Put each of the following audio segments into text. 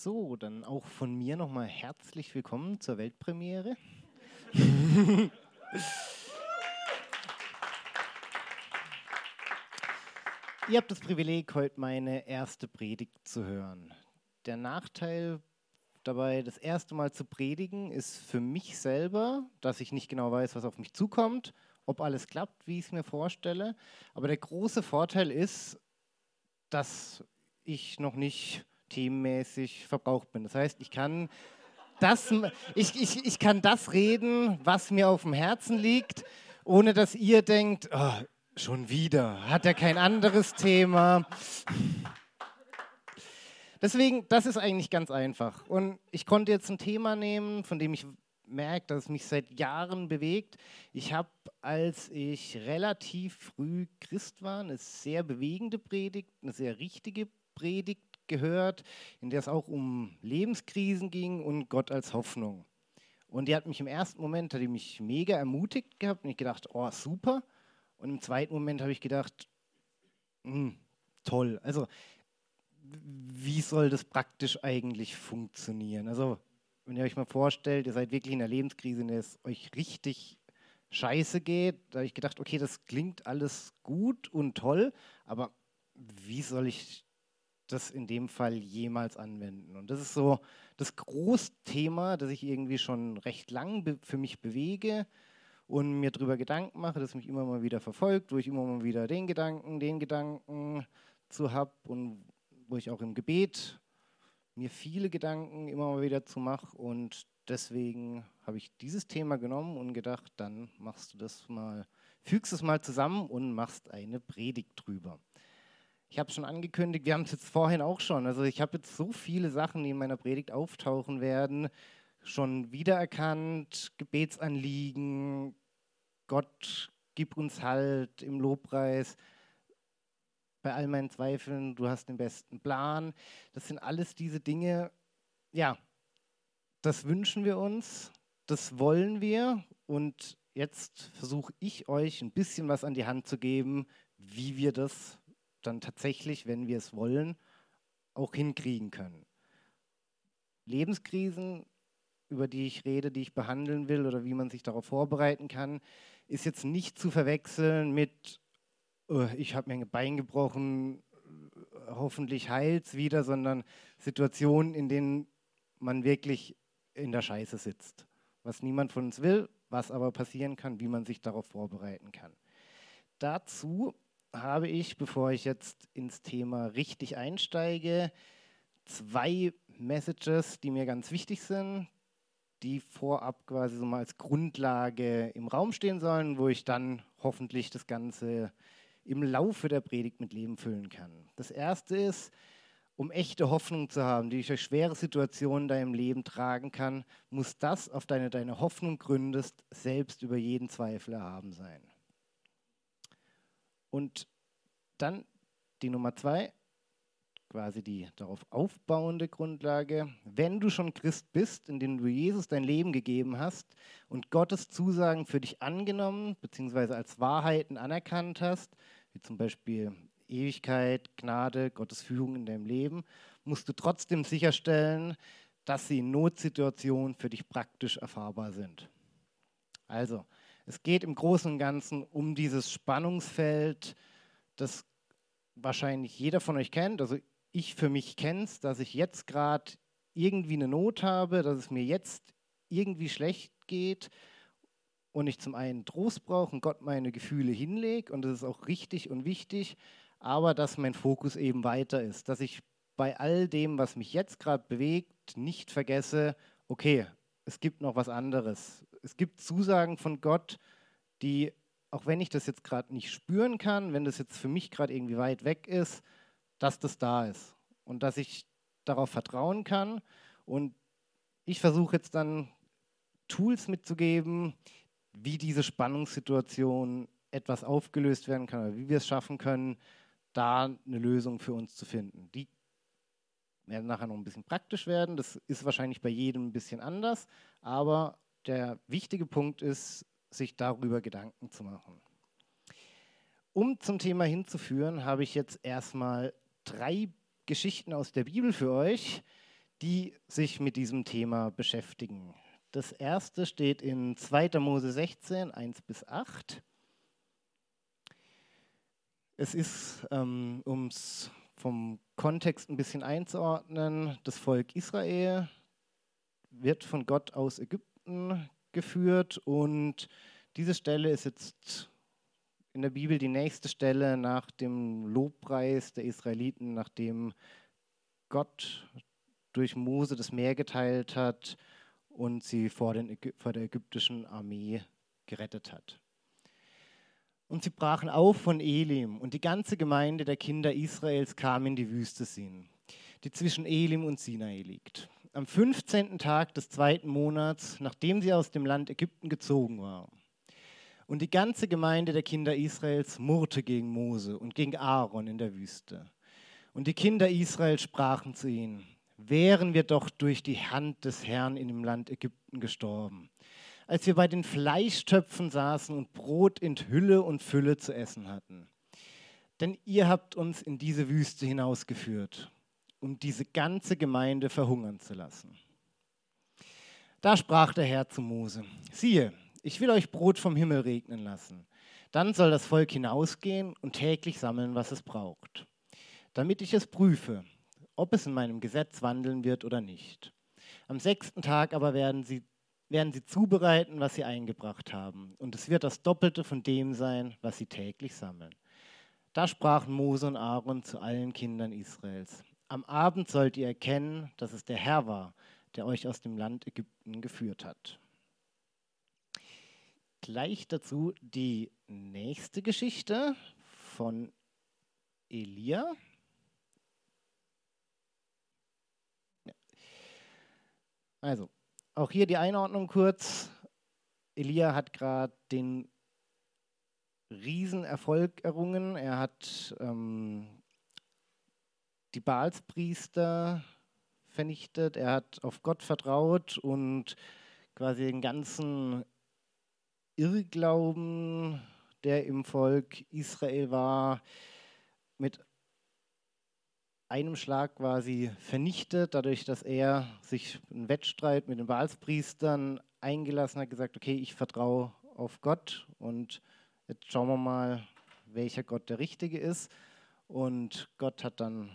So, dann auch von mir nochmal herzlich willkommen zur Weltpremiere. Ihr habt das Privileg, heute meine erste Predigt zu hören. Der Nachteil dabei, das erste Mal zu predigen, ist für mich selber, dass ich nicht genau weiß, was auf mich zukommt, ob alles klappt, wie ich es mir vorstelle. Aber der große Vorteil ist, dass ich noch nicht themenmäßig verbraucht bin. Das heißt, ich kann das, ich, ich, ich kann das reden, was mir auf dem Herzen liegt, ohne dass ihr denkt, oh, schon wieder, hat er kein anderes Thema. Deswegen, das ist eigentlich ganz einfach. Und ich konnte jetzt ein Thema nehmen, von dem ich merke, dass es mich seit Jahren bewegt. Ich habe, als ich relativ früh Christ war, eine sehr bewegende Predigt, eine sehr richtige Predigt gehört, in der es auch um Lebenskrisen ging und Gott als Hoffnung. Und die hat mich im ersten Moment, hat die mich mega ermutigt gehabt und ich gedacht, oh super. Und im zweiten Moment habe ich gedacht, hm, toll. Also wie soll das praktisch eigentlich funktionieren? Also wenn ihr euch mal vorstellt, ihr seid wirklich in einer Lebenskrise, in der es euch richtig scheiße geht, da habe ich gedacht, okay, das klingt alles gut und toll, aber wie soll ich das in dem Fall jemals anwenden? Und das ist so das Großthema, das ich irgendwie schon recht lang für mich bewege und mir darüber Gedanken mache, das mich immer mal wieder verfolgt, wo ich immer mal wieder den Gedanken, den Gedanken zu habe und wo ich auch im Gebet mir viele Gedanken immer mal wieder zu mache und deswegen habe ich dieses Thema genommen und gedacht, dann machst du das mal, fügst es mal zusammen und machst eine Predigt drüber. Ich habe schon angekündigt, wir haben es jetzt vorhin auch schon. Also ich habe jetzt so viele Sachen, die in meiner Predigt auftauchen werden, schon wiedererkannt, Gebetsanliegen, Gott gib uns Halt im Lobpreis, bei all meinen Zweifeln, du hast den besten Plan. Das sind alles diese Dinge, ja, das wünschen wir uns, das wollen wir und jetzt versuche ich euch ein bisschen was an die Hand zu geben, wie wir das dann tatsächlich, wenn wir es wollen, auch hinkriegen können. Lebenskrisen, über die ich rede, die ich behandeln will oder wie man sich darauf vorbereiten kann, ist jetzt nicht zu verwechseln mit, oh, ich habe mir ein Bein gebrochen, hoffentlich heilt es wieder, sondern Situationen, in denen man wirklich in der Scheiße sitzt. Was niemand von uns will, was aber passieren kann, wie man sich darauf vorbereiten kann. Dazu habe ich, bevor ich jetzt ins Thema richtig einsteige, zwei Messages, die mir ganz wichtig sind, die vorab quasi so mal als Grundlage im Raum stehen sollen, wo ich dann hoffentlich das Ganze im Laufe der Predigt mit Leben füllen kann. Das erste ist, um echte Hoffnung zu haben, die dich durch schwere Situationen in deinem Leben tragen kann, muss das, auf deine deine Hoffnung gründest, selbst über jeden Zweifel erhaben sein. Und dann die Nummer zwei, quasi die darauf aufbauende Grundlage. Wenn du schon Christ bist, indem du Jesus dein Leben gegeben hast und Gottes Zusagen für dich angenommen bzw. als Wahrheiten anerkannt hast, wie zum Beispiel Ewigkeit, Gnade, Gottes Führung in deinem Leben, musst du trotzdem sicherstellen, dass sie in Notsituationen für dich praktisch erfahrbar sind. Also, es geht im Großen und Ganzen um dieses Spannungsfeld, das wahrscheinlich jeder von euch kennt. Also ich für mich kenne es, dass ich jetzt gerade irgendwie eine Not habe, dass es mir jetzt irgendwie schlecht geht und ich zum einen Trost brauche und Gott meine Gefühle hinlege und das ist auch richtig und wichtig, aber dass mein Fokus eben weiter ist, dass ich bei all dem, was mich jetzt gerade bewegt, nicht vergesse, okay, es gibt noch was anderes. Es gibt Zusagen von Gott, die, auch wenn ich das jetzt gerade nicht spüren kann, wenn das jetzt für mich gerade irgendwie weit weg ist, dass das da ist und dass ich darauf vertrauen kann. Und ich versuche jetzt dann Tools mitzugeben, wie diese Spannungssituation etwas aufgelöst werden kann oder wie wir es schaffen können, da eine Lösung für uns zu finden. Die werden nachher noch ein bisschen praktisch werden. Das ist wahrscheinlich bei jedem ein bisschen anders, aber der wichtige Punkt ist, sich darüber Gedanken zu machen. Um zum Thema hinzuführen, habe ich jetzt erstmal drei Geschichten aus der Bibel für euch, die sich mit diesem Thema beschäftigen. Das erste steht in 2. Mose 16, 1 bis 8. Es ist, ähm, um vom Kontext ein bisschen einzuordnen, das Volk Israel wird von Gott aus Ägypten geführt und diese Stelle ist jetzt in der Bibel die nächste Stelle nach dem Lobpreis der Israeliten, nachdem Gott durch Mose das Meer geteilt hat und sie vor, den, vor der ägyptischen Armee gerettet hat. Und sie brachen auf von Elim und die ganze Gemeinde der Kinder Israels kam in die Wüste Sin, die zwischen Elim und Sinai liegt. Am 15. Tag des zweiten Monats, nachdem sie aus dem Land Ägypten gezogen waren. Und die ganze Gemeinde der Kinder Israels murrte gegen Mose und gegen Aaron in der Wüste. Und die Kinder Israels sprachen zu ihnen, wären wir doch durch die Hand des Herrn in dem Land Ägypten gestorben als wir bei den Fleischtöpfen saßen und Brot in Hülle und Fülle zu essen hatten. Denn ihr habt uns in diese Wüste hinausgeführt, um diese ganze Gemeinde verhungern zu lassen. Da sprach der Herr zu Mose, siehe, ich will euch Brot vom Himmel regnen lassen. Dann soll das Volk hinausgehen und täglich sammeln, was es braucht, damit ich es prüfe, ob es in meinem Gesetz wandeln wird oder nicht. Am sechsten Tag aber werden sie werden sie zubereiten, was sie eingebracht haben. Und es wird das Doppelte von dem sein, was sie täglich sammeln. Da sprachen Mose und Aaron zu allen Kindern Israels. Am Abend sollt ihr erkennen, dass es der Herr war, der euch aus dem Land Ägypten geführt hat. Gleich dazu die nächste Geschichte von Elia. Also, auch hier die Einordnung kurz. Elia hat gerade den Riesenerfolg errungen. Er hat ähm, die Baalspriester vernichtet. Er hat auf Gott vertraut und quasi den ganzen Irrglauben, der im Volk Israel war, mit einem Schlag quasi vernichtet, dadurch, dass er sich einen Wettstreit mit den Baalspriestern eingelassen hat, gesagt, okay, ich vertraue auf Gott und jetzt schauen wir mal, welcher Gott der richtige ist. Und Gott hat dann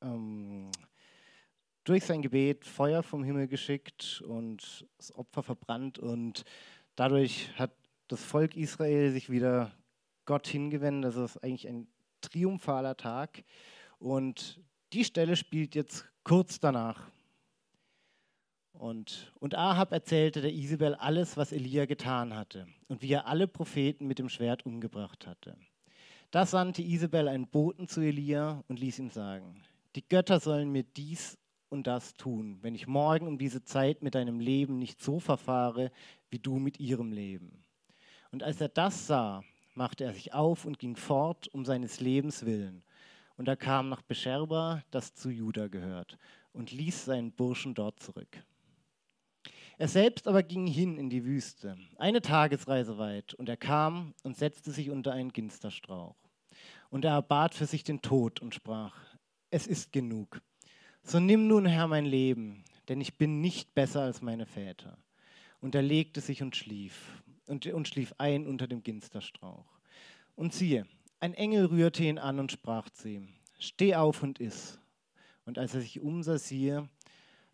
ähm, durch sein Gebet Feuer vom Himmel geschickt und das Opfer verbrannt und dadurch hat das Volk Israel sich wieder Gott hingewendet. Das ist eigentlich ein triumphaler Tag. Und die Stelle spielt jetzt kurz danach. Und, und Ahab erzählte der Isabel alles, was Elia getan hatte und wie er alle Propheten mit dem Schwert umgebracht hatte. Da sandte Isabel einen Boten zu Elia und ließ ihm sagen, die Götter sollen mir dies und das tun, wenn ich morgen um diese Zeit mit deinem Leben nicht so verfahre, wie du mit ihrem Leben. Und als er das sah, machte er sich auf und ging fort um seines Lebens willen. Und er kam nach Bescherba, das zu Juda gehört, und ließ seinen Burschen dort zurück. Er selbst aber ging hin in die Wüste, eine Tagesreise weit, und er kam und setzte sich unter einen Ginsterstrauch. Und er erbat für sich den Tod und sprach, es ist genug. So nimm nun, Herr, mein Leben, denn ich bin nicht besser als meine Väter. Und er legte sich und schlief und, und schlief ein unter dem Ginsterstrauch. Und siehe, ein Engel rührte ihn an und sprach zu ihm, steh auf und iss. Und als er sich umsah, siehe,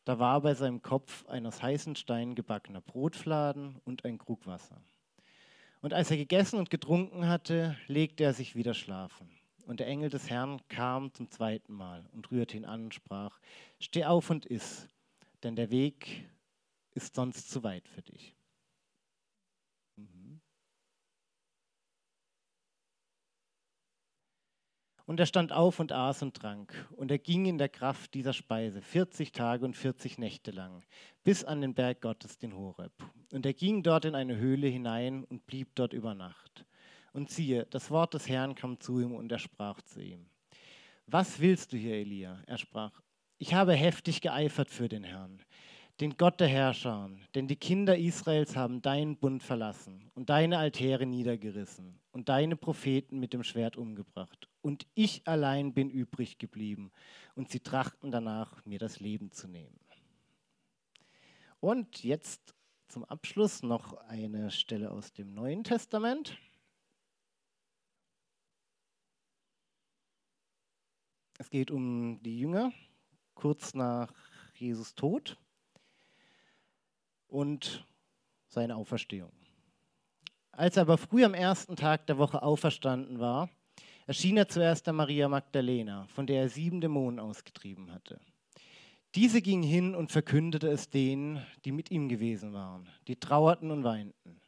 da war bei seinem Kopf ein aus heißen Steinen gebackener Brotfladen und ein Krug Wasser. Und als er gegessen und getrunken hatte, legte er sich wieder schlafen. Und der Engel des Herrn kam zum zweiten Mal und rührte ihn an und sprach, steh auf und iss, denn der Weg ist sonst zu weit für dich. Und er stand auf und aß und trank. Und er ging in der Kraft dieser Speise 40 Tage und 40 Nächte lang, bis an den Berg Gottes, den Horeb. Und er ging dort in eine Höhle hinein und blieb dort über Nacht. Und siehe, das Wort des Herrn kam zu ihm und er sprach zu ihm. Was willst du hier, Elia? Er sprach, ich habe heftig geeifert für den Herrn den Gott der Herrscher, denn die Kinder Israels haben deinen Bund verlassen und deine Altäre niedergerissen und deine Propheten mit dem Schwert umgebracht und ich allein bin übrig geblieben. Und sie trachten danach, mir das Leben zu nehmen. Und jetzt zum Abschluss noch eine Stelle aus dem Neuen Testament. Es geht um die Jünger kurz nach Jesus Tod und seine Auferstehung. Als er aber früh am ersten Tag der Woche auferstanden war, erschien er zuerst der Maria Magdalena, von der er sieben Dämonen ausgetrieben hatte. Diese ging hin und verkündete es denen, die mit ihm gewesen waren, die trauerten und weinten.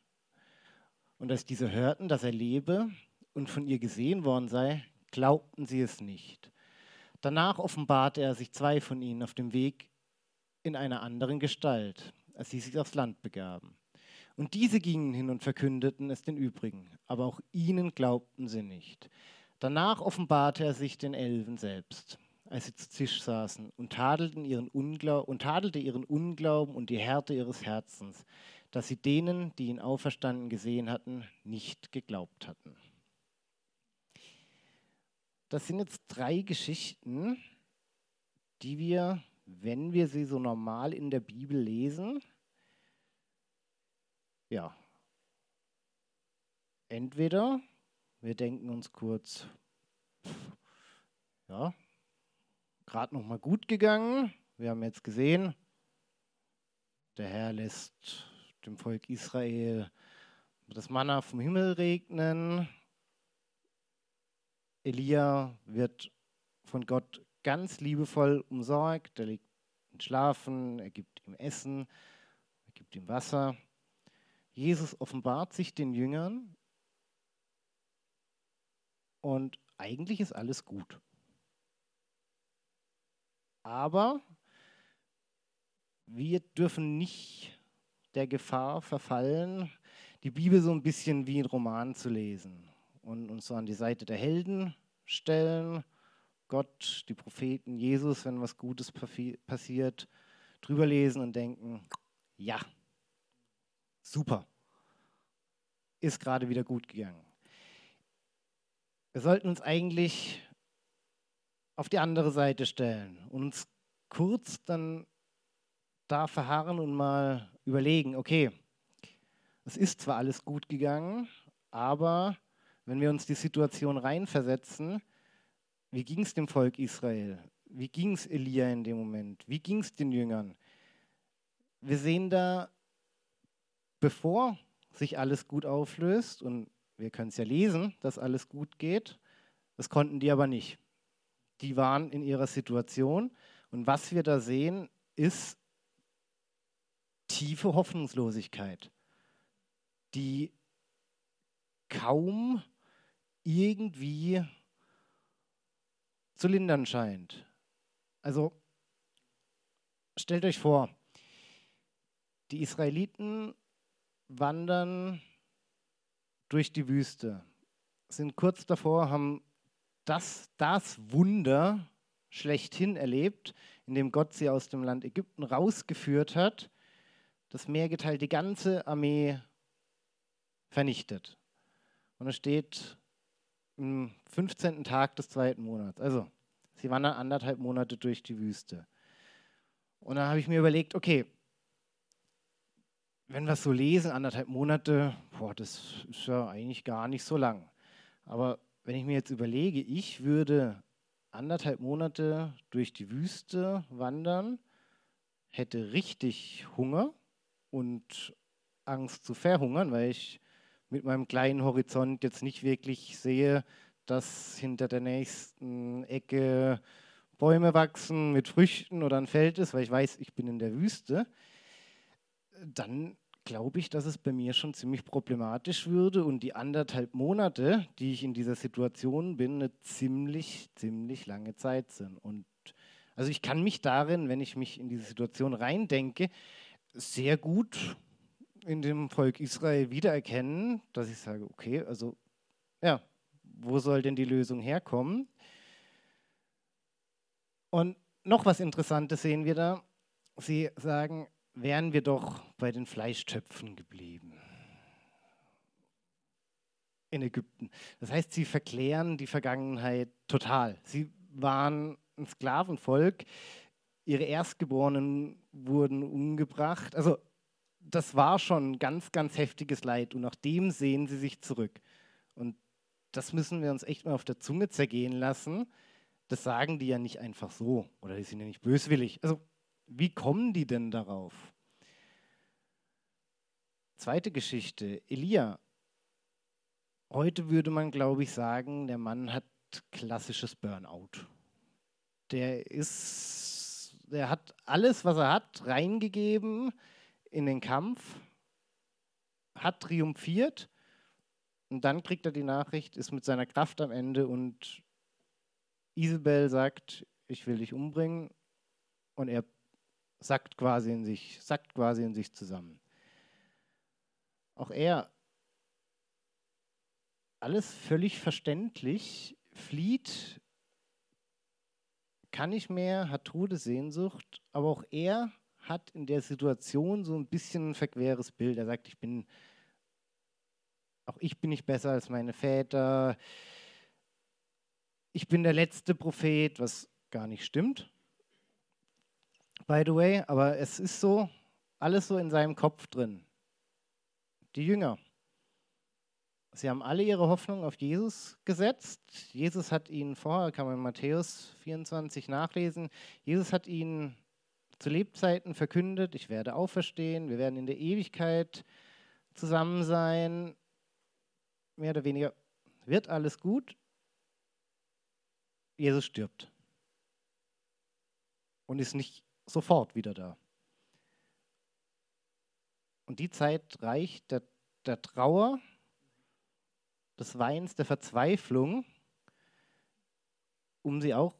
Und als diese hörten, dass er lebe und von ihr gesehen worden sei, glaubten sie es nicht. Danach offenbarte er sich zwei von ihnen auf dem Weg in einer anderen Gestalt, als sie sich aufs Land begaben. Und diese gingen hin und verkündeten es den übrigen, aber auch ihnen glaubten sie nicht. Danach offenbarte er sich den Elfen selbst, als sie zu Tisch saßen, und, tadelten ihren Unglaub und tadelte ihren Unglauben und die Härte ihres Herzens, dass sie denen, die ihn auferstanden gesehen hatten, nicht geglaubt hatten. Das sind jetzt drei Geschichten, die wir, wenn wir sie so normal in der Bibel lesen, ja, entweder wir denken uns kurz, ja, gerade noch mal gut gegangen. Wir haben jetzt gesehen, der Herr lässt dem Volk Israel das Manna vom Himmel regnen. Elia wird von Gott ganz liebevoll umsorgt. Er legt ihn schlafen, er gibt ihm Essen, er gibt ihm Wasser. Jesus offenbart sich den Jüngern und eigentlich ist alles gut. Aber wir dürfen nicht der Gefahr verfallen, die Bibel so ein bisschen wie ein Roman zu lesen und uns so an die Seite der Helden stellen. Gott, die Propheten, Jesus, wenn was Gutes passiert, drüber lesen und denken, ja, super, ist gerade wieder gut gegangen. Wir sollten uns eigentlich auf die andere Seite stellen und uns kurz dann da verharren und mal überlegen, okay, es ist zwar alles gut gegangen, aber wenn wir uns die Situation reinversetzen, wie ging es dem Volk Israel? Wie ging es Elia in dem Moment? Wie ging es den Jüngern? Wir sehen da bevor sich alles gut auflöst, und wir können es ja lesen, dass alles gut geht, das konnten die aber nicht. Die waren in ihrer Situation und was wir da sehen, ist tiefe Hoffnungslosigkeit, die kaum irgendwie zu lindern scheint. Also stellt euch vor, die Israeliten wandern durch die Wüste, sind kurz davor, haben das, das Wunder schlechthin erlebt, in dem Gott sie aus dem Land Ägypten rausgeführt hat, das Meer geteilt, die ganze Armee vernichtet. Und es steht im 15. Tag des zweiten Monats. Also, sie wandern anderthalb Monate durch die Wüste. Und dann habe ich mir überlegt, okay, wenn wir es so lesen, anderthalb Monate, boah, das ist ja eigentlich gar nicht so lang. Aber wenn ich mir jetzt überlege, ich würde anderthalb Monate durch die Wüste wandern, hätte richtig Hunger und Angst zu verhungern, weil ich mit meinem kleinen Horizont jetzt nicht wirklich sehe, dass hinter der nächsten Ecke Bäume wachsen mit Früchten oder ein Feld ist, weil ich weiß, ich bin in der Wüste dann glaube ich, dass es bei mir schon ziemlich problematisch würde und die anderthalb Monate, die ich in dieser Situation bin, eine ziemlich, ziemlich lange Zeit sind. Und also ich kann mich darin, wenn ich mich in diese Situation reindenke, sehr gut in dem Volk Israel wiedererkennen, dass ich sage, okay, also ja, wo soll denn die Lösung herkommen? Und noch was Interessantes sehen wir da. Sie sagen, wären wir doch bei den Fleischtöpfen geblieben. in Ägypten. Das heißt, sie verklären die Vergangenheit total. Sie waren ein Sklavenvolk, ihre Erstgeborenen wurden umgebracht. Also das war schon ganz, ganz heftiges Leid und nach dem sehen sie sich zurück. Und das müssen wir uns echt mal auf der Zunge zergehen lassen. Das sagen die ja nicht einfach so oder die sind ja nicht böswillig. Also wie kommen die denn darauf? Zweite Geschichte, Elia. Heute würde man, glaube ich, sagen, der Mann hat klassisches Burnout. Der ist, der hat alles, was er hat, reingegeben in den Kampf, hat triumphiert und dann kriegt er die Nachricht, ist mit seiner Kraft am Ende und Isabel sagt, ich will dich umbringen und er sackt quasi in sich, sackt quasi in sich zusammen. Auch er, alles völlig verständlich, flieht, kann nicht mehr, hat Todessehnsucht, aber auch er hat in der Situation so ein bisschen ein verqueres Bild. Er sagt, ich bin, auch ich bin nicht besser als meine Väter. Ich bin der letzte Prophet, was gar nicht stimmt. By the way, aber es ist so, alles so in seinem Kopf drin die Jünger. Sie haben alle ihre Hoffnung auf Jesus gesetzt. Jesus hat ihnen vorher, kann man in Matthäus 24 nachlesen, Jesus hat ihnen zu Lebzeiten verkündet, ich werde auferstehen, wir werden in der Ewigkeit zusammen sein. Mehr oder weniger wird alles gut. Jesus stirbt und ist nicht sofort wieder da. Und die Zeit reicht der, der Trauer, des Weins, der Verzweiflung, um sie auch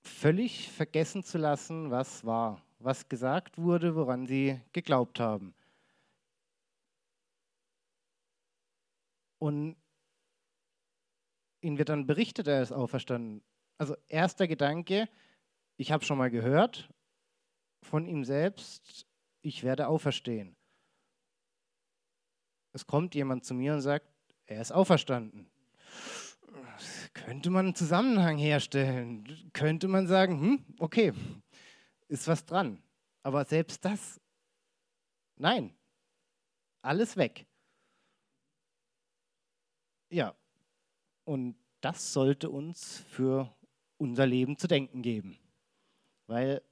völlig vergessen zu lassen, was war, was gesagt wurde, woran sie geglaubt haben. Und ihnen wird dann berichtet, er ist auferstanden. Also erster Gedanke, ich habe schon mal gehört von ihm selbst, ich werde auferstehen. Es kommt jemand zu mir und sagt, er ist auferstanden. Könnte man einen Zusammenhang herstellen? Könnte man sagen, hm, okay, ist was dran. Aber selbst das, nein, alles weg. Ja, und das sollte uns für unser Leben zu denken geben. Weil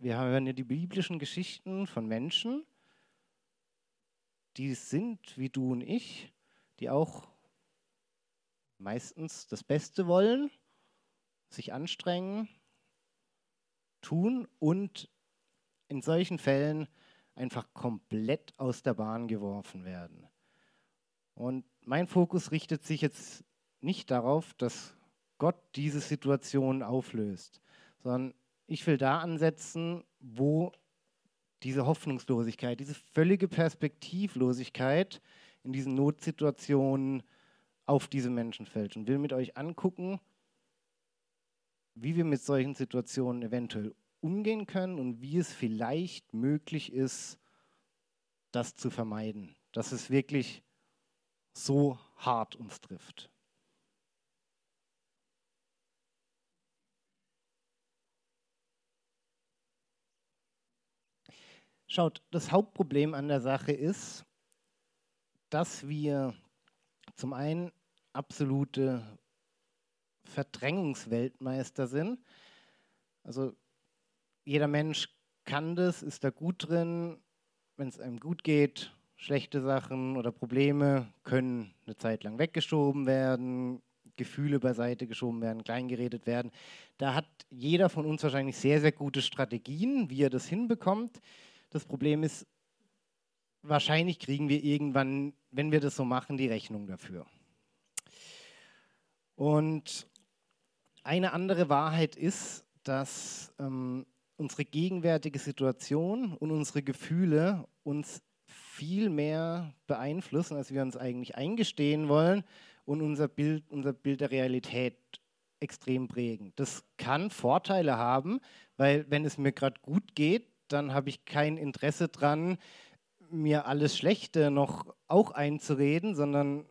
wir hören ja die biblischen Geschichten von Menschen, die sind wie du und ich, die auch meistens das Beste wollen, sich anstrengen, tun und in solchen Fällen einfach komplett aus der Bahn geworfen werden. Und mein Fokus richtet sich jetzt nicht darauf, dass Gott diese Situation auflöst, sondern ich will da ansetzen, wo diese Hoffnungslosigkeit, diese völlige Perspektivlosigkeit in diesen Notsituationen auf diese Menschen fällt und will mit euch angucken, wie wir mit solchen Situationen eventuell umgehen können und wie es vielleicht möglich ist, das zu vermeiden, dass es wirklich so hart uns trifft. Schaut, das Hauptproblem an der Sache ist, dass wir zum einen absolute Verdrängungsweltmeister sind. Also jeder Mensch kann das, ist da gut drin. Wenn es einem gut geht, schlechte Sachen oder Probleme können eine Zeit lang weggeschoben werden, Gefühle beiseite geschoben werden, kleingeredet werden. Da hat jeder von uns wahrscheinlich sehr, sehr gute Strategien, wie er das hinbekommt. Das Problem ist, wahrscheinlich kriegen wir irgendwann, wenn wir das so machen, die Rechnung dafür. Und eine andere Wahrheit ist, dass ähm, unsere gegenwärtige Situation und unsere Gefühle uns viel mehr beeinflussen, als wir uns eigentlich eingestehen wollen und unser Bild, unser Bild der Realität extrem prägen. Das kann Vorteile haben, weil wenn es mir gerade gut geht, dann habe ich kein Interesse dran, mir alles Schlechte noch auch einzureden, sondern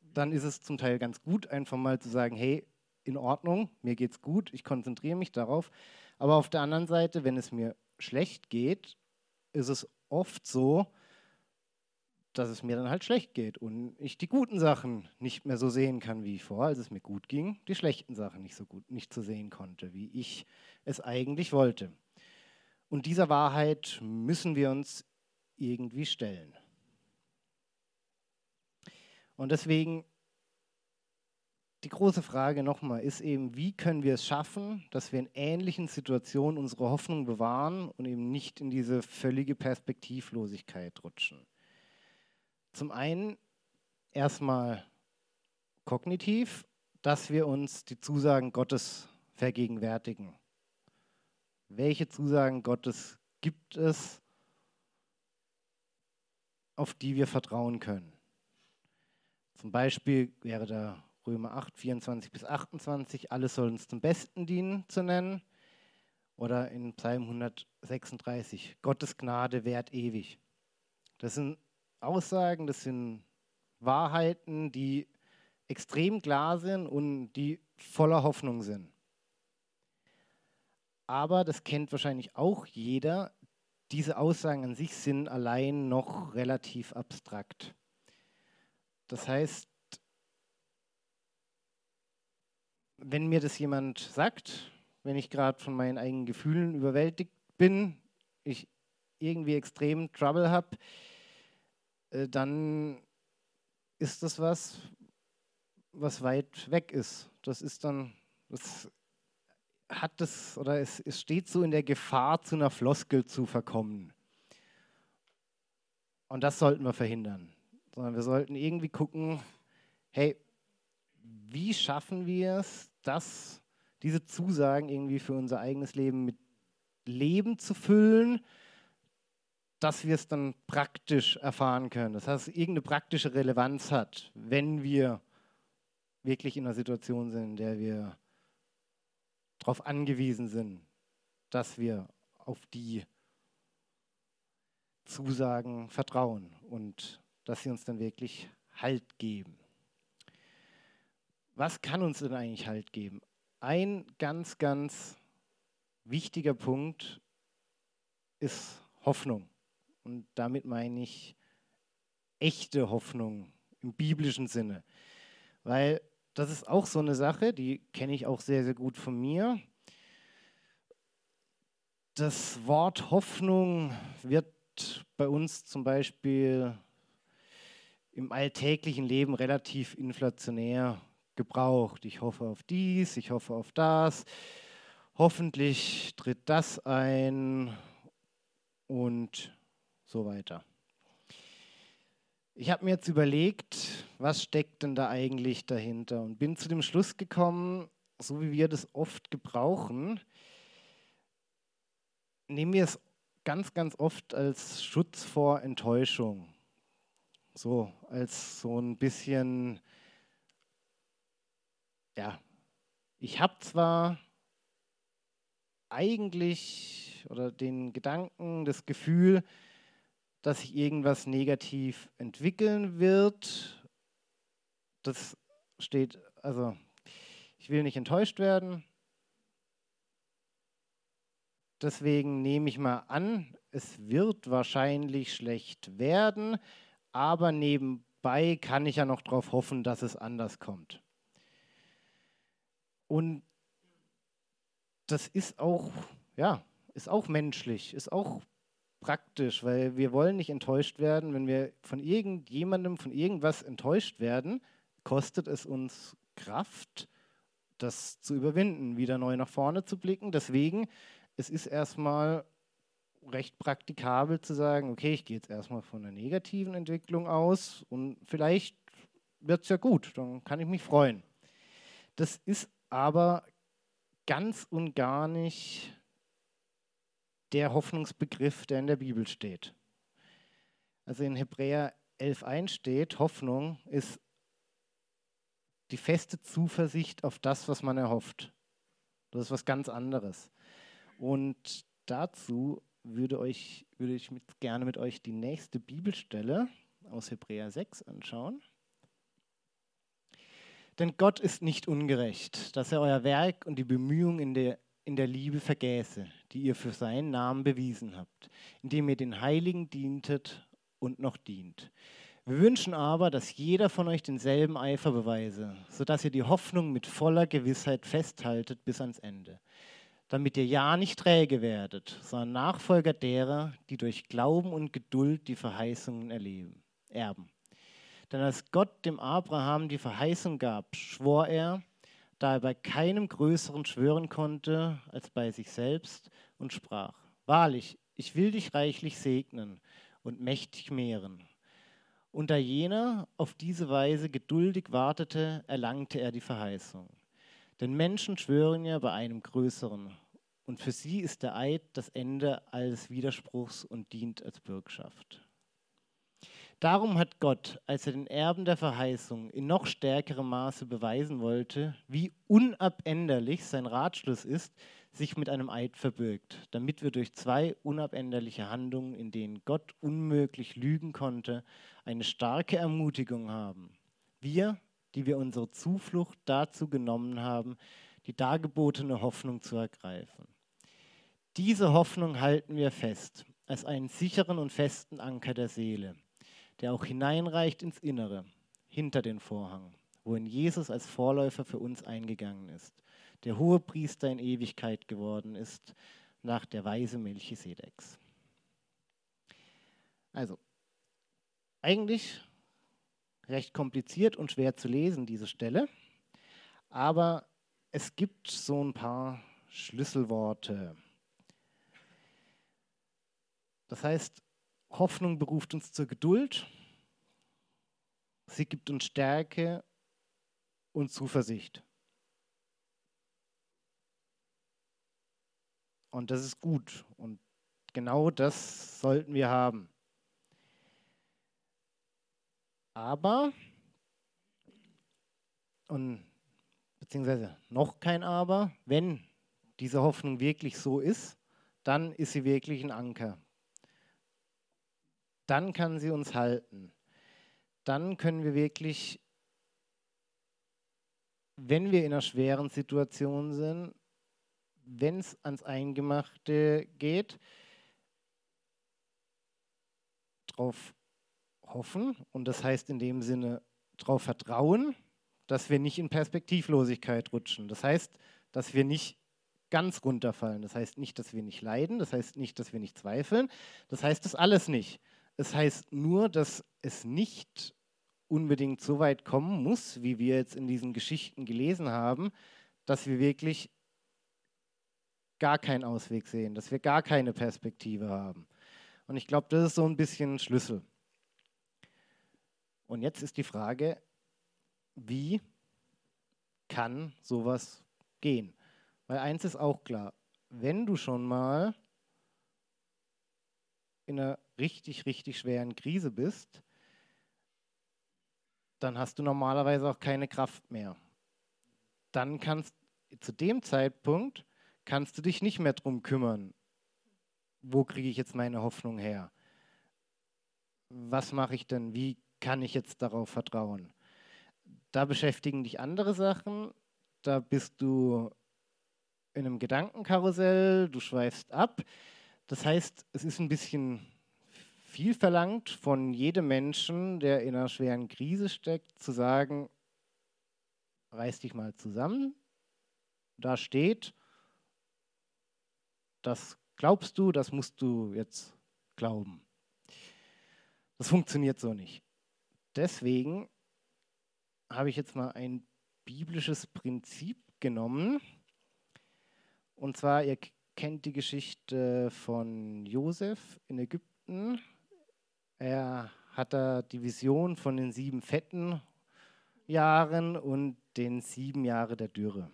dann ist es zum Teil ganz gut, einfach mal zu sagen, hey, in Ordnung, mir geht's gut, ich konzentriere mich darauf. Aber auf der anderen Seite, wenn es mir schlecht geht, ist es oft so, dass es mir dann halt schlecht geht und ich die guten Sachen nicht mehr so sehen kann wie vor, als es mir gut ging, die schlechten Sachen nicht so gut nicht so sehen konnte, wie ich es eigentlich wollte. Und dieser Wahrheit müssen wir uns irgendwie stellen. Und deswegen die große Frage nochmal ist eben, wie können wir es schaffen, dass wir in ähnlichen Situationen unsere Hoffnung bewahren und eben nicht in diese völlige Perspektivlosigkeit rutschen. Zum einen erstmal kognitiv, dass wir uns die Zusagen Gottes vergegenwärtigen. Welche Zusagen Gottes gibt es, auf die wir vertrauen können? Zum Beispiel wäre da Römer 8, 24 bis 28, alles soll uns zum Besten dienen zu nennen. Oder in Psalm 136, Gottes Gnade währt ewig. Das sind Aussagen, das sind Wahrheiten, die extrem klar sind und die voller Hoffnung sind. Aber das kennt wahrscheinlich auch jeder, diese Aussagen an sich sind allein noch relativ abstrakt. Das heißt, wenn mir das jemand sagt, wenn ich gerade von meinen eigenen Gefühlen überwältigt bin, ich irgendwie extrem Trouble habe, äh, dann ist das was, was weit weg ist. Das ist dann, das hat das, oder es, es steht so in der Gefahr, zu einer Floskel zu verkommen. Und das sollten wir verhindern. Sondern wir sollten irgendwie gucken, hey, wie schaffen wir es, das, diese Zusagen irgendwie für unser eigenes Leben mit Leben zu füllen, dass wir es dann praktisch erfahren können. Das heißt, irgendeine praktische Relevanz hat, wenn wir wirklich in einer Situation sind, in der wir darauf angewiesen sind, dass wir auf die Zusagen vertrauen und dass sie uns dann wirklich Halt geben was kann uns denn eigentlich Halt geben? Ein ganz, ganz wichtiger Punkt ist Hoffnung. Und damit meine ich echte Hoffnung im biblischen Sinne. Weil das ist auch so eine Sache, die kenne ich auch sehr, sehr gut von mir. Das Wort Hoffnung wird bei uns zum Beispiel im alltäglichen Leben relativ inflationär gebraucht. Ich hoffe auf dies, ich hoffe auf das. Hoffentlich tritt das ein und so weiter. Ich habe mir jetzt überlegt, was steckt denn da eigentlich dahinter und bin zu dem Schluss gekommen, so wie wir das oft gebrauchen, nehmen wir es ganz, ganz oft als Schutz vor Enttäuschung. So, als so ein bisschen ja, ich habe zwar eigentlich oder den Gedanken, das Gefühl, dass sich irgendwas negativ entwickeln wird. Das steht, also ich will nicht enttäuscht werden. Deswegen nehme ich mal an, es wird wahrscheinlich schlecht werden, aber nebenbei kann ich ja noch darauf hoffen, dass es anders kommt. Und das ist auch, ja, ist auch menschlich, ist auch praktisch, weil wir wollen nicht enttäuscht werden. Wenn wir von irgendjemandem, von irgendwas enttäuscht werden, kostet es uns Kraft, das zu überwinden, wieder neu nach vorne zu blicken. Deswegen, es ist erstmal recht praktikabel zu sagen, okay, ich gehe jetzt erstmal von einer negativen Entwicklung aus und vielleicht wird es ja gut, dann kann ich mich freuen. Das ist aber ganz und gar nicht der Hoffnungsbegriff, der in der Bibel steht. Also in Hebräer 11.1 steht, Hoffnung ist die feste Zuversicht auf das, was man erhofft. Das ist was ganz anderes. Und dazu würde, euch, würde ich mit, gerne mit euch die nächste Bibelstelle aus Hebräer 6 anschauen. Denn Gott ist nicht ungerecht, dass er euer Werk und die Bemühungen in der, in der Liebe vergäße, die ihr für seinen Namen bewiesen habt, indem ihr den Heiligen dientet und noch dient. Wir wünschen aber, dass jeder von euch denselben Eifer beweise, sodass ihr die Hoffnung mit voller Gewissheit festhaltet bis ans Ende, damit ihr ja nicht träge werdet, sondern Nachfolger derer, die durch Glauben und Geduld die Verheißungen erleben, erben. Denn als Gott dem Abraham die Verheißung gab, schwor er, da er bei keinem Größeren schwören konnte als bei sich selbst, und sprach, Wahrlich, ich will dich reichlich segnen und mächtig mehren. Und da jener auf diese Weise geduldig wartete, erlangte er die Verheißung. Denn Menschen schwören ja bei einem Größeren, und für sie ist der Eid das Ende alles Widerspruchs und dient als Bürgschaft. Darum hat Gott, als er den Erben der Verheißung in noch stärkerem Maße beweisen wollte, wie unabänderlich sein Ratschluss ist, sich mit einem Eid verbirgt, damit wir durch zwei unabänderliche Handlungen, in denen Gott unmöglich lügen konnte, eine starke Ermutigung haben. Wir, die wir unsere Zuflucht dazu genommen haben, die dargebotene Hoffnung zu ergreifen. Diese Hoffnung halten wir fest als einen sicheren und festen Anker der Seele der auch hineinreicht ins Innere, hinter den Vorhang, wohin Jesus als Vorläufer für uns eingegangen ist, der hohe Priester in Ewigkeit geworden ist, nach der Weise Melchisedeks. Also, eigentlich recht kompliziert und schwer zu lesen, diese Stelle, aber es gibt so ein paar Schlüsselworte. Das heißt, Hoffnung beruft uns zur Geduld. Sie gibt uns Stärke und Zuversicht. Und das ist gut. Und genau das sollten wir haben. Aber, und beziehungsweise noch kein Aber, wenn diese Hoffnung wirklich so ist, dann ist sie wirklich ein Anker dann kann sie uns halten. Dann können wir wirklich, wenn wir in einer schweren Situation sind, wenn es ans Eingemachte geht, darauf hoffen und das heißt in dem Sinne darauf vertrauen, dass wir nicht in Perspektivlosigkeit rutschen. Das heißt, dass wir nicht ganz runterfallen. Das heißt nicht, dass wir nicht leiden. Das heißt nicht, dass wir nicht zweifeln. Das heißt das alles nicht. Es heißt nur, dass es nicht unbedingt so weit kommen muss, wie wir jetzt in diesen Geschichten gelesen haben, dass wir wirklich gar keinen Ausweg sehen, dass wir gar keine Perspektive haben. Und ich glaube, das ist so ein bisschen ein Schlüssel. Und jetzt ist die Frage, wie kann sowas gehen? Weil eins ist auch klar, wenn du schon mal in einer richtig, richtig schweren Krise bist, dann hast du normalerweise auch keine Kraft mehr. Dann kannst zu dem Zeitpunkt kannst du dich nicht mehr darum kümmern, wo kriege ich jetzt meine Hoffnung her? Was mache ich denn? Wie kann ich jetzt darauf vertrauen? Da beschäftigen dich andere Sachen. Da bist du in einem Gedankenkarussell, du schweifst ab. Das heißt, es ist ein bisschen viel verlangt von jedem Menschen, der in einer schweren Krise steckt, zu sagen, reiß dich mal zusammen. Da steht, das glaubst du, das musst du jetzt glauben. Das funktioniert so nicht. Deswegen habe ich jetzt mal ein biblisches Prinzip genommen. Und zwar, ihr kennt die Geschichte von Josef in Ägypten. Er hat da die Vision von den sieben fetten Jahren und den sieben Jahren der Dürre.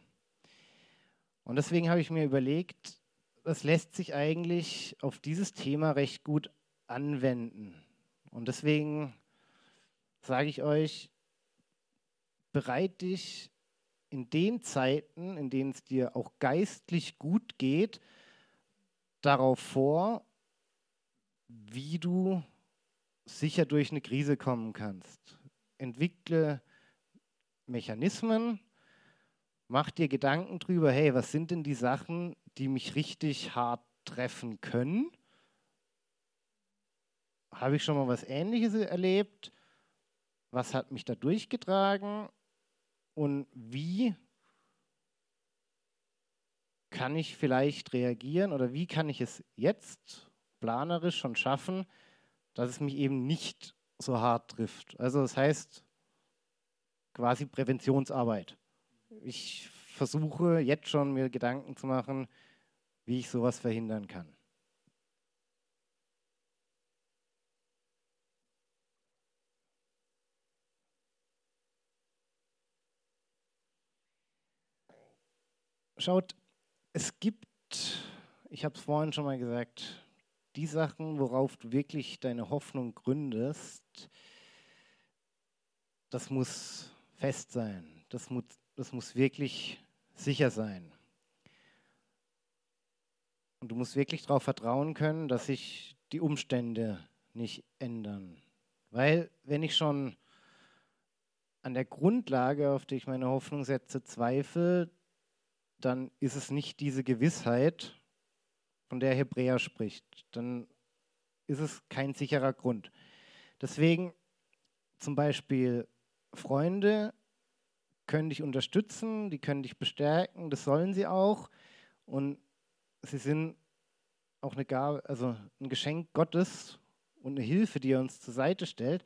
Und deswegen habe ich mir überlegt, das lässt sich eigentlich auf dieses Thema recht gut anwenden. Und deswegen sage ich euch, bereite dich in den Zeiten, in denen es dir auch geistlich gut geht, darauf vor, wie du sicher durch eine Krise kommen kannst. Entwickle Mechanismen, mach dir Gedanken drüber, hey, was sind denn die Sachen, die mich richtig hart treffen können? Habe ich schon mal was Ähnliches erlebt? Was hat mich da durchgetragen? Und wie kann ich vielleicht reagieren oder wie kann ich es jetzt planerisch schon schaffen, dass es mich eben nicht so hart trifft? Also das heißt quasi Präventionsarbeit. Ich versuche jetzt schon mir Gedanken zu machen, wie ich sowas verhindern kann. Schaut, es gibt, ich habe es vorhin schon mal gesagt, die Sachen, worauf du wirklich deine Hoffnung gründest, das muss fest sein. Das muss, das muss wirklich sicher sein. Und du musst wirklich darauf vertrauen können, dass sich die Umstände nicht ändern. Weil wenn ich schon an der Grundlage, auf die ich meine Hoffnung setze, zweifle, dann ist es nicht diese Gewissheit, von der Hebräer spricht. Dann ist es kein sicherer Grund. Deswegen zum Beispiel Freunde können dich unterstützen, die können dich bestärken, das sollen sie auch. Und sie sind auch eine Gabe, also ein Geschenk Gottes und eine Hilfe, die er uns zur Seite stellt.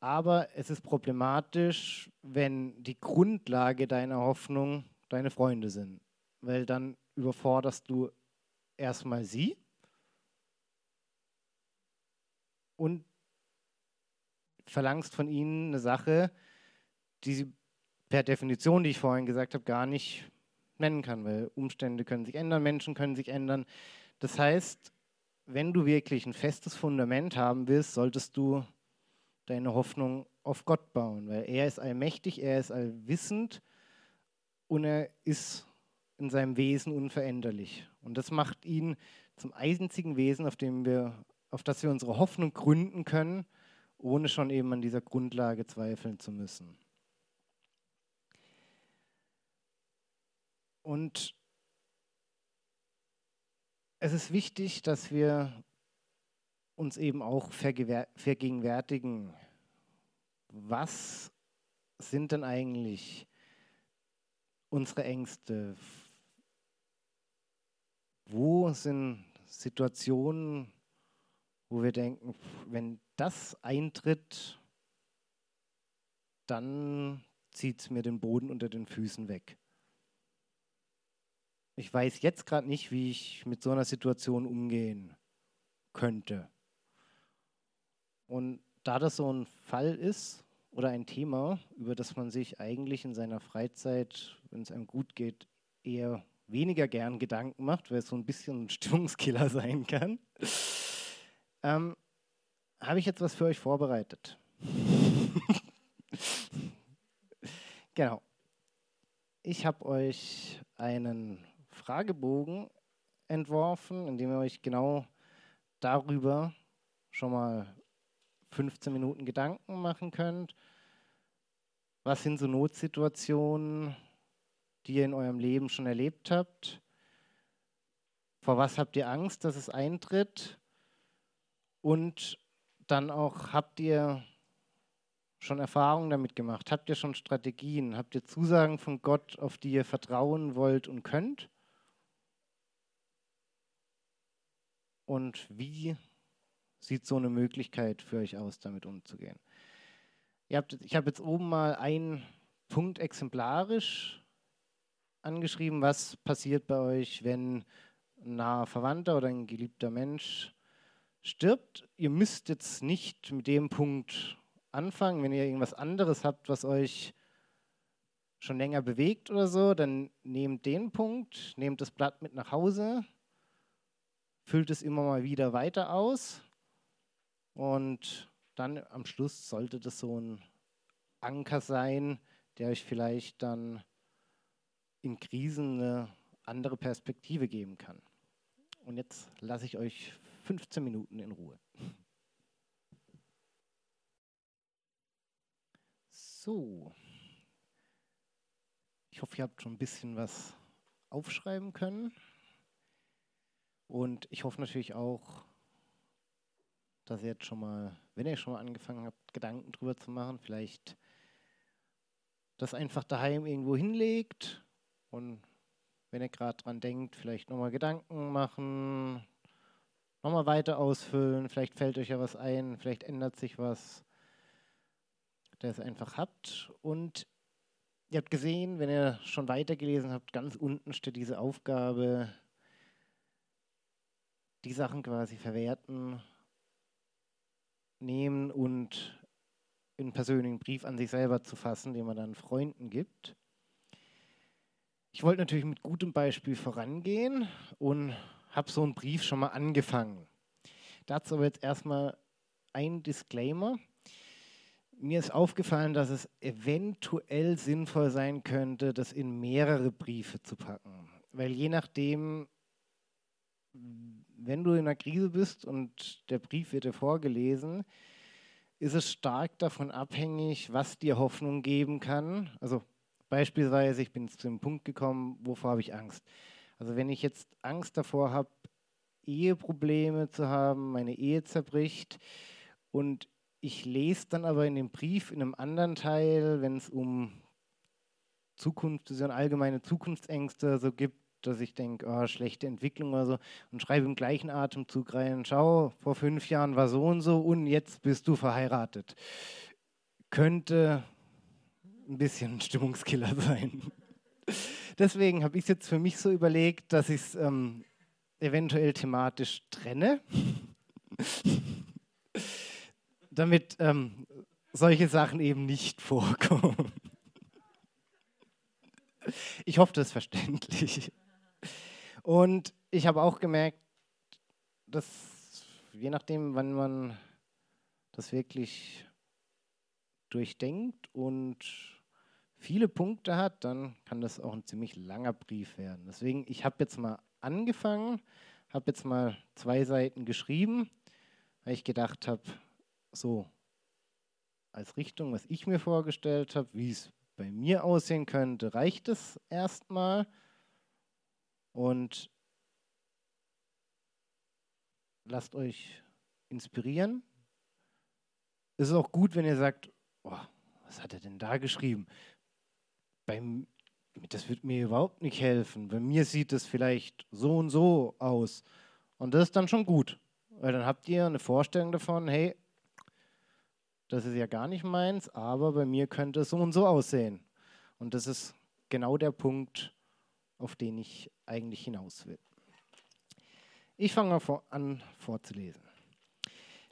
Aber es ist problematisch, wenn die Grundlage deiner Hoffnung deine Freunde sind. Weil dann überforderst du erstmal sie und verlangst von ihnen eine Sache, die sie per Definition, die ich vorhin gesagt habe, gar nicht nennen kann, weil Umstände können sich ändern, Menschen können sich ändern. Das heißt, wenn du wirklich ein festes Fundament haben willst, solltest du deine Hoffnung auf Gott bauen, weil er ist allmächtig, er ist allwissend und er ist in seinem Wesen unveränderlich. Und das macht ihn zum einzigen Wesen, auf, dem wir, auf das wir unsere Hoffnung gründen können, ohne schon eben an dieser Grundlage zweifeln zu müssen. Und es ist wichtig, dass wir uns eben auch vergegenwärtigen, was sind denn eigentlich unsere Ängste? Wo sind Situationen, wo wir denken, wenn das eintritt, dann zieht es mir den Boden unter den Füßen weg. Ich weiß jetzt gerade nicht, wie ich mit so einer Situation umgehen könnte. Und da das so ein Fall ist oder ein Thema, über das man sich eigentlich in seiner Freizeit, wenn es einem gut geht, eher weniger gern Gedanken macht, weil es so ein bisschen ein Stimmungskiller sein kann, ähm, habe ich jetzt was für euch vorbereitet. genau. Ich habe euch einen Fragebogen entworfen, in dem ihr euch genau darüber schon mal 15 Minuten Gedanken machen könnt. Was sind so Notsituationen, die ihr in eurem Leben schon erlebt habt? Vor was habt ihr Angst, dass es eintritt? Und dann auch, habt ihr schon Erfahrungen damit gemacht? Habt ihr schon Strategien? Habt ihr Zusagen von Gott, auf die ihr vertrauen wollt und könnt? und wie sieht so eine Möglichkeit für euch aus, damit umzugehen? Habt, ich habe jetzt oben mal einen Punkt exemplarisch angeschrieben, was passiert bei euch, wenn ein naher Verwandter oder ein geliebter Mensch stirbt. Ihr müsst jetzt nicht mit dem Punkt anfangen. Wenn ihr irgendwas anderes habt, was euch schon länger bewegt oder so, dann nehmt den Punkt, nehmt das Blatt mit nach Hause, füllt es immer mal wieder weiter aus und dann am Schluss sollte das so ein Anker sein, der euch vielleicht dann in Krisen eine andere Perspektive geben kann. Und jetzt lasse ich euch 15 Minuten in Ruhe. So, Ich hoffe, ihr habt schon ein bisschen was aufschreiben können. Und ich hoffe natürlich auch, dass ihr jetzt schon mal, wenn ihr schon mal angefangen habt, Gedanken drüber zu machen, vielleicht das einfach daheim irgendwo hinlegt und wenn ihr gerade dran denkt, vielleicht nochmal Gedanken machen, nochmal weiter ausfüllen, vielleicht fällt euch ja was ein, vielleicht ändert sich was, dass ihr es einfach habt. Und ihr habt gesehen, wenn ihr schon weitergelesen habt, ganz unten steht diese Aufgabe, die Sachen quasi verwerten, nehmen und in einen persönlichen Brief an sich selber zu fassen, den man dann Freunden gibt. Ich wollte natürlich mit gutem Beispiel vorangehen und habe so einen Brief schon mal angefangen. Dazu aber jetzt erstmal ein Disclaimer. Mir ist aufgefallen, dass es eventuell sinnvoll sein könnte, das in mehrere Briefe zu packen. Weil je nachdem, wenn du in einer Krise bist und der Brief wird dir vorgelesen, ist es stark davon abhängig, was dir Hoffnung geben kann. Also beispielsweise, ich bin zu dem Punkt gekommen, wovor habe ich Angst? Also wenn ich jetzt Angst davor habe, Eheprobleme zu haben, meine Ehe zerbricht und ich lese dann aber in dem Brief in einem anderen Teil, wenn es um Zukunft, allgemeine Zukunftsängste so gibt, dass ich denke, oh, schlechte Entwicklung oder so und schreibe im gleichen Atemzug rein, schau, vor fünf Jahren war so und so und jetzt bist du verheiratet. Könnte ein bisschen Stimmungskiller sein. Deswegen habe ich es jetzt für mich so überlegt, dass ich es ähm, eventuell thematisch trenne, damit ähm, solche Sachen eben nicht vorkommen. Ich hoffe, das ist verständlich. Und ich habe auch gemerkt, dass je nachdem, wann man das wirklich durchdenkt und viele Punkte hat, dann kann das auch ein ziemlich langer Brief werden. Deswegen, ich habe jetzt mal angefangen, habe jetzt mal zwei Seiten geschrieben, weil ich gedacht habe, so als Richtung, was ich mir vorgestellt habe, wie es bei mir aussehen könnte, reicht es erstmal. Und lasst euch inspirieren. Es ist auch gut, wenn ihr sagt, oh, was hat er denn da geschrieben? Beim, das wird mir überhaupt nicht helfen. Bei mir sieht es vielleicht so und so aus. Und das ist dann schon gut, weil dann habt ihr eine Vorstellung davon, hey, das ist ja gar nicht meins, aber bei mir könnte es so und so aussehen. Und das ist genau der Punkt, auf den ich eigentlich hinaus will. Ich fange an vorzulesen.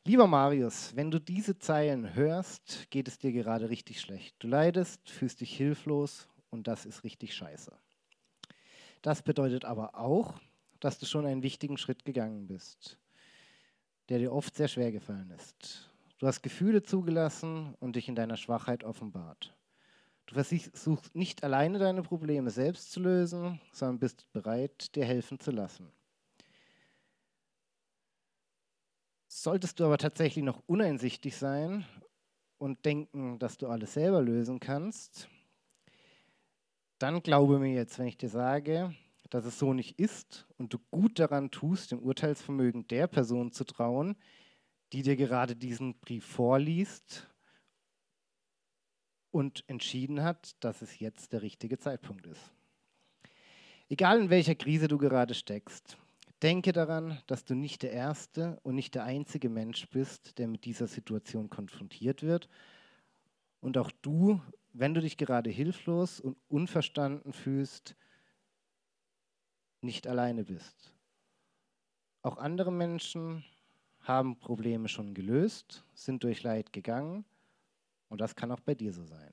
Lieber Marius, wenn du diese Zeilen hörst, geht es dir gerade richtig schlecht. Du leidest, fühlst dich hilflos und das ist richtig scheiße. Das bedeutet aber auch, dass du schon einen wichtigen Schritt gegangen bist, der dir oft sehr schwer gefallen ist. Du hast Gefühle zugelassen und dich in deiner Schwachheit offenbart. Du versuchst nicht alleine deine Probleme selbst zu lösen, sondern bist bereit, dir helfen zu lassen. Solltest du aber tatsächlich noch uneinsichtig sein und denken, dass du alles selber lösen kannst, dann glaube mir jetzt, wenn ich dir sage, dass es so nicht ist und du gut daran tust, dem Urteilsvermögen der Person zu trauen, die dir gerade diesen Brief vorliest und entschieden hat, dass es jetzt der richtige Zeitpunkt ist. Egal in welcher Krise du gerade steckst, denke daran, dass du nicht der erste und nicht der einzige Mensch bist, der mit dieser Situation konfrontiert wird. Und auch du, wenn du dich gerade hilflos und unverstanden fühlst, nicht alleine bist. Auch andere Menschen haben Probleme schon gelöst, sind durch Leid gegangen und das kann auch bei dir so sein.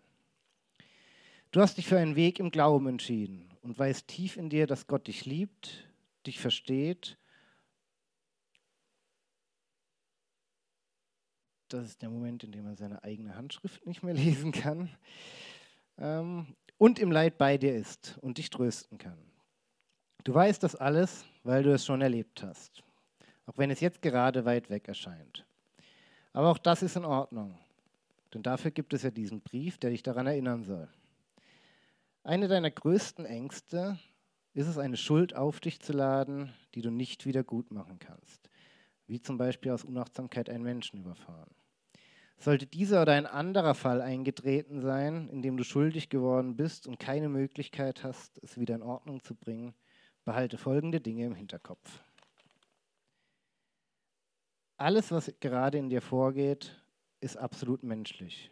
Du hast dich für einen Weg im Glauben entschieden und weißt tief in dir, dass Gott dich liebt, dich versteht. Das ist der Moment, in dem er seine eigene Handschrift nicht mehr lesen kann. Ähm, und im Leid bei dir ist und dich trösten kann. Du weißt das alles, weil du es schon erlebt hast, auch wenn es jetzt gerade weit weg erscheint. Aber auch das ist in Ordnung. Denn dafür gibt es ja diesen Brief, der dich daran erinnern soll. Eine deiner größten Ängste ist es, eine Schuld auf dich zu laden, die du nicht wieder gut machen kannst, wie zum Beispiel aus Unachtsamkeit einen Menschen überfahren. Sollte dieser oder ein anderer Fall eingetreten sein, in dem du schuldig geworden bist und keine Möglichkeit hast, es wieder in Ordnung zu bringen, behalte folgende Dinge im Hinterkopf. Alles, was gerade in dir vorgeht, ist absolut menschlich.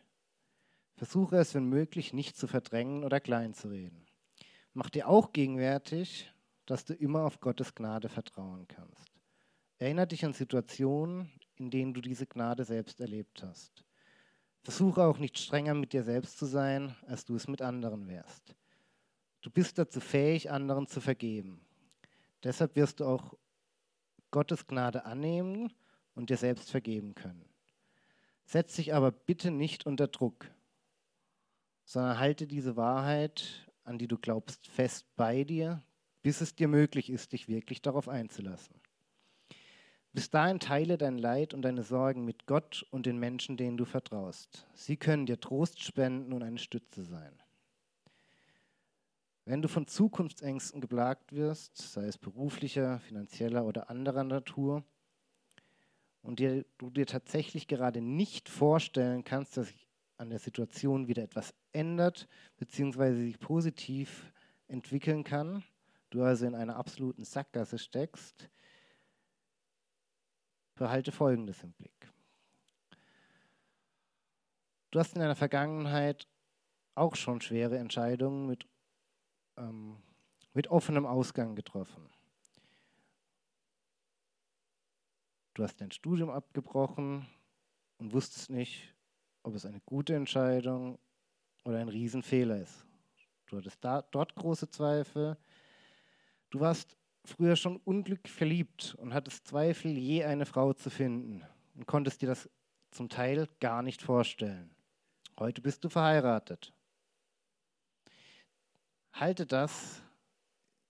Versuche es, wenn möglich, nicht zu verdrängen oder klein zu reden. Mach dir auch gegenwärtig, dass du immer auf Gottes Gnade vertrauen kannst. Erinnere dich an Situationen, in denen du diese Gnade selbst erlebt hast. Versuche auch nicht strenger mit dir selbst zu sein, als du es mit anderen wärst. Du bist dazu fähig, anderen zu vergeben. Deshalb wirst du auch Gottes Gnade annehmen und dir selbst vergeben können. Setz dich aber bitte nicht unter Druck, sondern halte diese Wahrheit, an die du glaubst, fest bei dir, bis es dir möglich ist, dich wirklich darauf einzulassen. Bis dahin teile dein Leid und deine Sorgen mit Gott und den Menschen, denen du vertraust. Sie können dir Trost spenden und eine Stütze sein. Wenn du von Zukunftsängsten geplagt wirst, sei es beruflicher, finanzieller oder anderer Natur, und dir, du dir tatsächlich gerade nicht vorstellen kannst, dass an der Situation wieder etwas ändert, beziehungsweise sich positiv entwickeln kann, du also in einer absoluten Sackgasse steckst, behalte Folgendes im Blick. Du hast in deiner Vergangenheit auch schon schwere Entscheidungen mit, ähm, mit offenem Ausgang getroffen. Du hast dein Studium abgebrochen und wusstest nicht, ob es eine gute Entscheidung oder ein Riesenfehler ist. Du hattest da, dort große Zweifel. Du warst früher schon unglücklich verliebt und hattest Zweifel, je eine Frau zu finden und konntest dir das zum Teil gar nicht vorstellen. Heute bist du verheiratet. Halte das,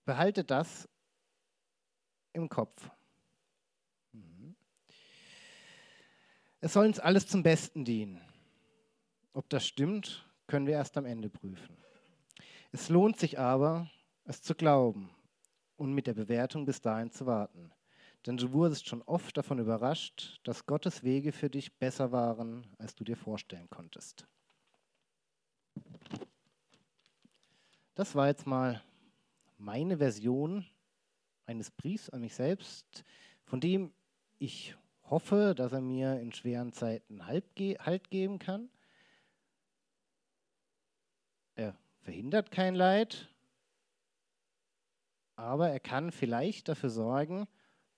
behalte das im Kopf. Es soll uns alles zum Besten dienen. Ob das stimmt, können wir erst am Ende prüfen. Es lohnt sich aber, es zu glauben und mit der Bewertung bis dahin zu warten. Denn du wurdest schon oft davon überrascht, dass Gottes Wege für dich besser waren, als du dir vorstellen konntest. Das war jetzt mal meine Version eines Briefs an mich selbst, von dem ich hoffe, dass er mir in schweren Zeiten Halt geben kann. Er verhindert kein Leid, aber er kann vielleicht dafür sorgen,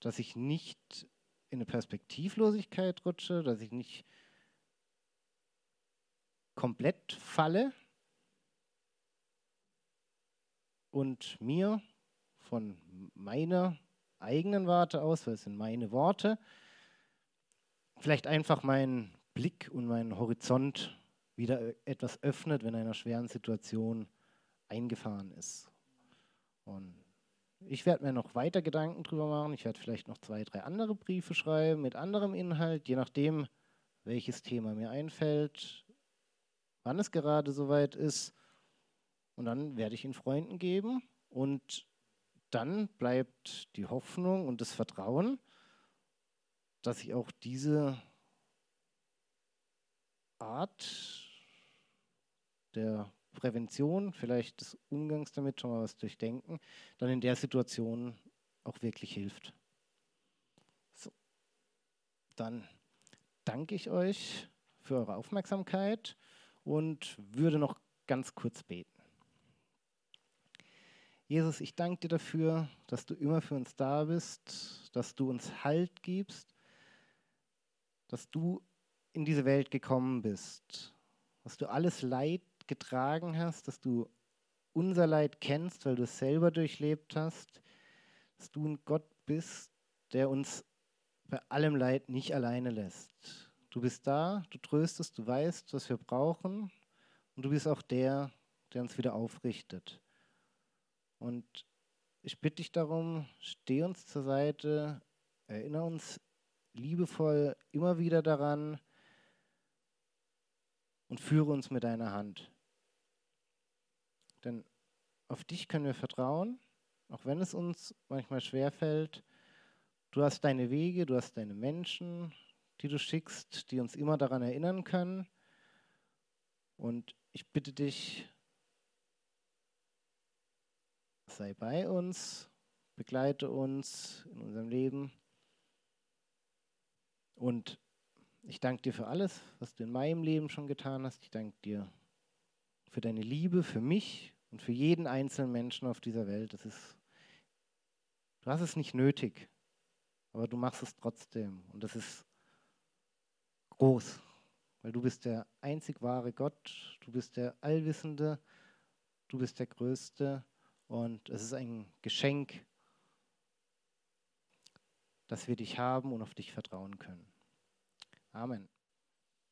dass ich nicht in eine Perspektivlosigkeit rutsche, dass ich nicht komplett falle und mir von meiner eigenen Warte aus, weil es sind meine Worte, vielleicht einfach meinen Blick und meinen Horizont wieder etwas öffnet, wenn einer schweren Situation eingefahren ist. Und ich werde mir noch weiter Gedanken drüber machen. Ich werde vielleicht noch zwei, drei andere Briefe schreiben mit anderem Inhalt, je nachdem, welches Thema mir einfällt, wann es gerade soweit ist. Und dann werde ich ihn Freunden geben. Und dann bleibt die Hoffnung und das Vertrauen, dass ich auch diese Art der Prävention, vielleicht des Umgangs damit schon mal was durchdenken, dann in der Situation auch wirklich hilft. So. Dann danke ich euch für eure Aufmerksamkeit und würde noch ganz kurz beten. Jesus, ich danke dir dafür, dass du immer für uns da bist, dass du uns Halt gibst dass du in diese Welt gekommen bist, dass du alles Leid getragen hast, dass du unser Leid kennst, weil du es selber durchlebt hast, dass du ein Gott bist, der uns bei allem Leid nicht alleine lässt. Du bist da, du tröstest, du weißt, was wir brauchen und du bist auch der, der uns wieder aufrichtet. Und ich bitte dich darum, steh uns zur Seite, erinnere uns liebevoll immer wieder daran und führe uns mit deiner Hand. Denn auf dich können wir vertrauen, auch wenn es uns manchmal schwerfällt. Du hast deine Wege, du hast deine Menschen, die du schickst, die uns immer daran erinnern können. Und ich bitte dich, sei bei uns, begleite uns in unserem Leben. Und ich danke dir für alles, was du in meinem Leben schon getan hast. Ich danke dir für deine Liebe, für mich und für jeden einzelnen Menschen auf dieser Welt. Das ist, du hast es nicht nötig, aber du machst es trotzdem. Und das ist groß, weil du bist der einzig wahre Gott, du bist der Allwissende, du bist der Größte und es ist ein Geschenk, dass wir dich haben und auf dich vertrauen können. Amen.